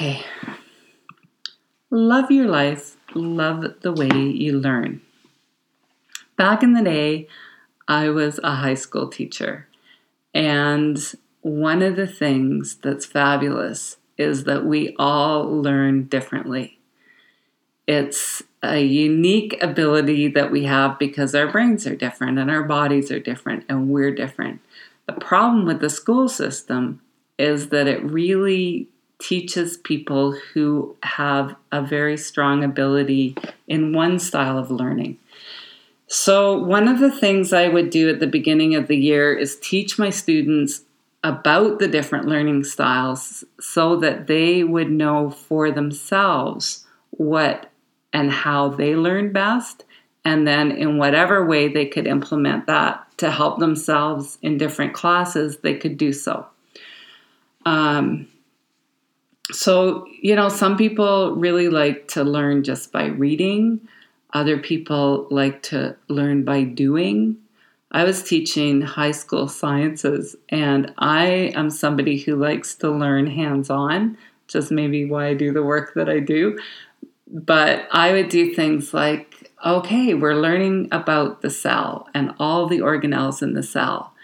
Okay. Love your life, love the way you learn. Back in the day, I was a high school teacher, and one of the things that's fabulous is that we all learn differently. It's a unique ability that we have because our brains are different and our bodies are different and we're different. The problem with the school system is that it really teaches people who have a very strong ability in one style of learning. So, one of the things I would do at the beginning of the year is teach my students about the different learning styles so that they would know for themselves what and how they learn best, and then in whatever way they could implement that to help themselves in different classes, they could do so. Um, so, you know, some people really like to learn just by reading, other people like to learn by doing. I was teaching high school sciences, and I am somebody who likes to learn hands on, just maybe why I do the work that I do. But I would do things like, okay, we're learning about the cell and all the organelles in the cell.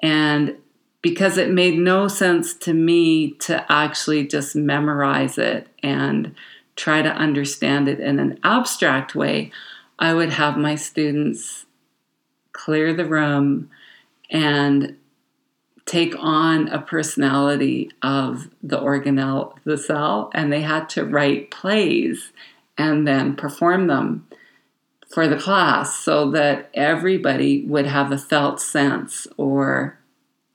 And because it made no sense to me to actually just memorize it and try to understand it in an abstract way, I would have my students clear the room and take on a personality of the organelle, the cell, and they had to write plays and then perform them for the class so that everybody would have a felt sense or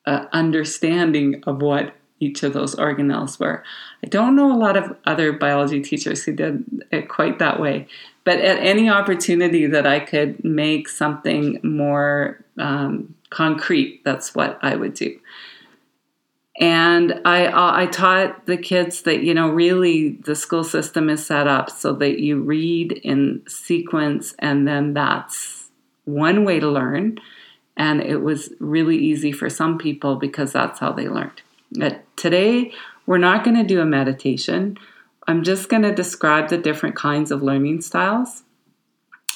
a understanding of what each of those organelles were. I don't know a lot of other biology teachers who did it quite that way, but at any opportunity that I could make something more um, concrete, that's what I would do. And I, uh, I taught the kids that, you know, really the school system is set up so that you read in sequence and then that's one way to learn. And it was really easy for some people because that's how they learned. But today, we're not going to do a meditation. I'm just going to describe the different kinds of learning styles.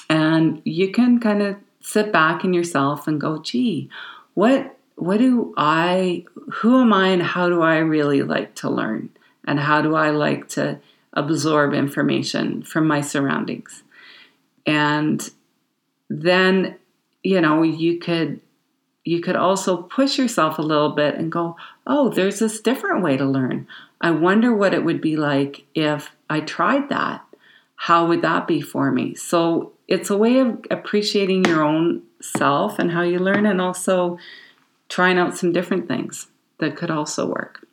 And you can kind of sit back in yourself and go, gee, what what do I who am I and how do I really like to learn? And how do I like to absorb information from my surroundings? And then, you know, you could you could also push yourself a little bit and go, oh, there's this different way to learn. I wonder what it would be like if I tried that. How would that be for me? So it's a way of appreciating your own self and how you learn, and also trying out some different things that could also work.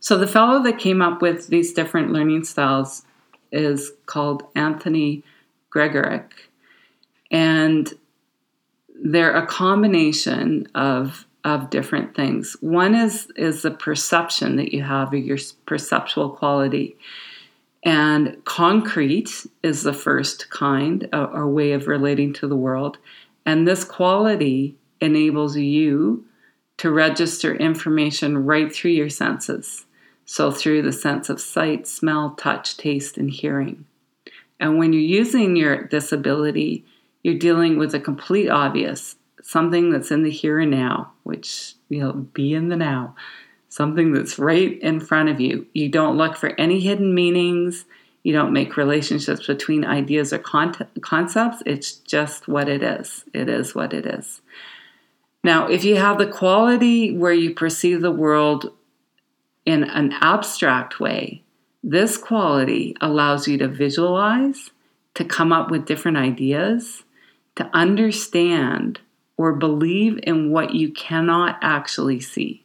So the fellow that came up with these different learning styles is called Anthony Gregorc. And they're a combination of of different things. One is is the perception that you have of your perceptual quality. And concrete is the first kind, a, a way of relating to the world. And this quality enables you to register information right through your senses. So, through the sense of sight, smell, touch, taste, and hearing. And when you're using your disability, you're dealing with a complete obvious, something that's in the here and now, which you know, be in the now, something that's right in front of you. You don't look for any hidden meanings. You don't make relationships between ideas or con- concepts. It's just what it is. It is what it is. Now, if you have the quality where you perceive the world in an abstract way, this quality allows you to visualize, to come up with different ideas, to understand or believe in what you cannot actually see.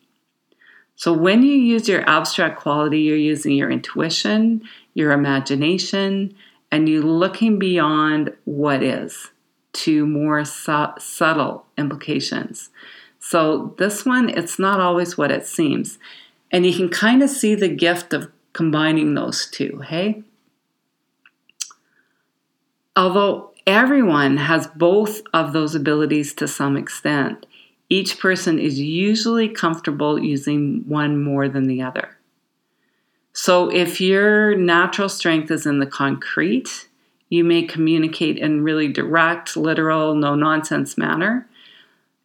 So, when you use your abstract quality, you're using your intuition, your imagination, and you're looking beyond what is to more su- subtle implications. So, this one, it's not always what it seems. And you can kind of see the gift of combining those two, hey? Although Everyone has both of those abilities to some extent. Each person is usually comfortable using one more than the other. So if your natural strength is in the concrete, you may communicate in really direct, literal, no nonsense manner.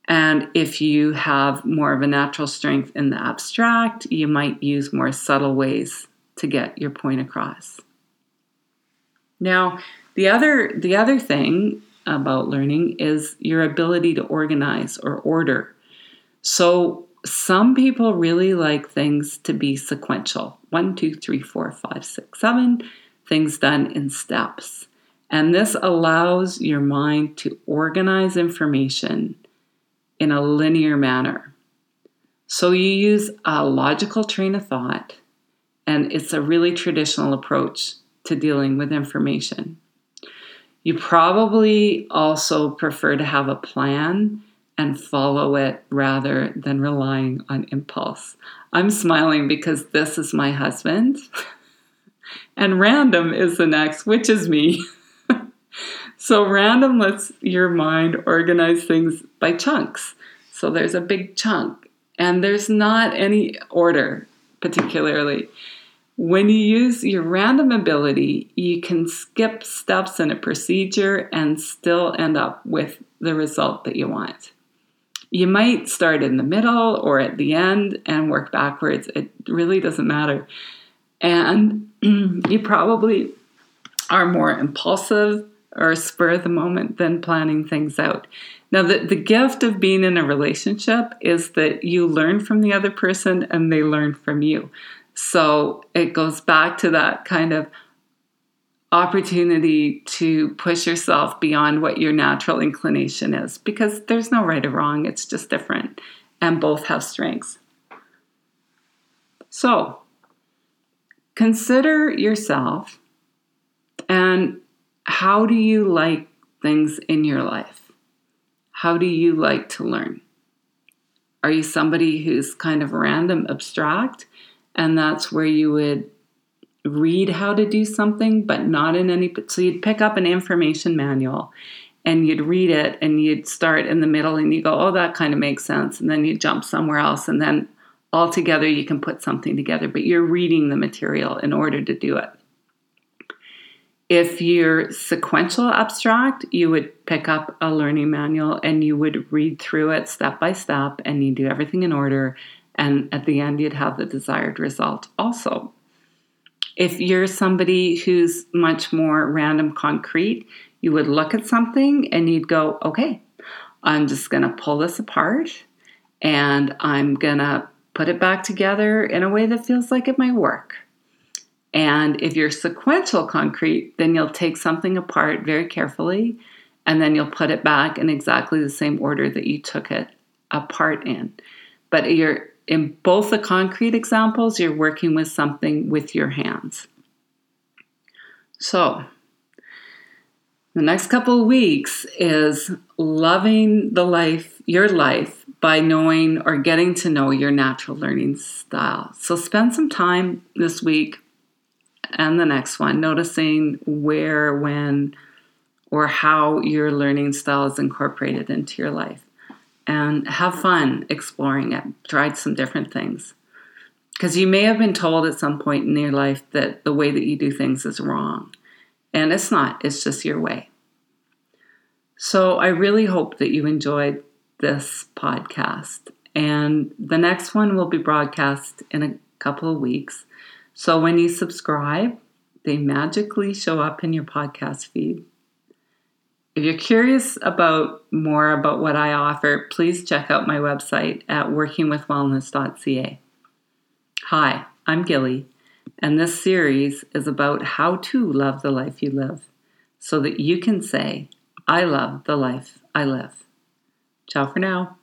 And if you have more of a natural strength in the abstract, you might use more subtle ways to get your point across. Now, the other the other thing about learning is your ability to organize or order. So some people really like things to be sequential. One, two, three, four, five, six, seven, things done in steps. And this allows your mind to organize information in a linear manner. So you use a logical train of thought, and it's a really traditional approach to dealing with information. You probably also prefer to have a plan and follow it rather than relying on impulse. I'm smiling because this is my husband, and random is the next, which is me. So, random lets your mind organize things by chunks. So, there's a big chunk, and there's not any order particularly. When you use your random ability, you can skip steps in a procedure and still end up with the result that you want. You might start in the middle or at the end and work backwards. It really doesn't matter. And you probably are more impulsive or spur of the moment than planning things out. Now, the, the gift of being in a relationship is that you learn from the other person and they learn from you. So it goes back to that kind of opportunity to push yourself beyond what your natural inclination is because there's no right or wrong, it's just different, and both have strengths. So consider yourself and how do you like things in your life? How do you like to learn? Are you somebody who's kind of random, abstract, and that's where you would read how to do something, but not in any. So you'd pick up an information manual and you'd read it and you'd start in the middle and you go, oh, that kind of makes sense. And then you jump somewhere else and then all together you can put something together, but you're reading the material in order to do it. If you're sequential abstract, you would pick up a learning manual and you would read through it step by step and you do everything in order. And at the end, you'd have the desired result also. If you're somebody who's much more random concrete, you would look at something and you'd go, okay, I'm just going to pull this apart and I'm going to put it back together in a way that feels like it might work. And if you're sequential concrete, then you'll take something apart very carefully and then you'll put it back in exactly the same order that you took it apart in. But you're in both the concrete examples, you're working with something with your hands. So, the next couple of weeks is loving the life, your life, by knowing or getting to know your natural learning style. So, spend some time this week and the next one, noticing where, when, or how your learning style is incorporated into your life. And have fun exploring it. Try some different things. Because you may have been told at some point in your life that the way that you do things is wrong. And it's not, it's just your way. So I really hope that you enjoyed this podcast. And the next one will be broadcast in a couple of weeks. So when you subscribe, they magically show up in your podcast feed. If you're curious about more about what I offer, please check out my website at workingwithwellness.ca. Hi, I'm Gilly, and this series is about how to love the life you live so that you can say, I love the life I live. Ciao for now.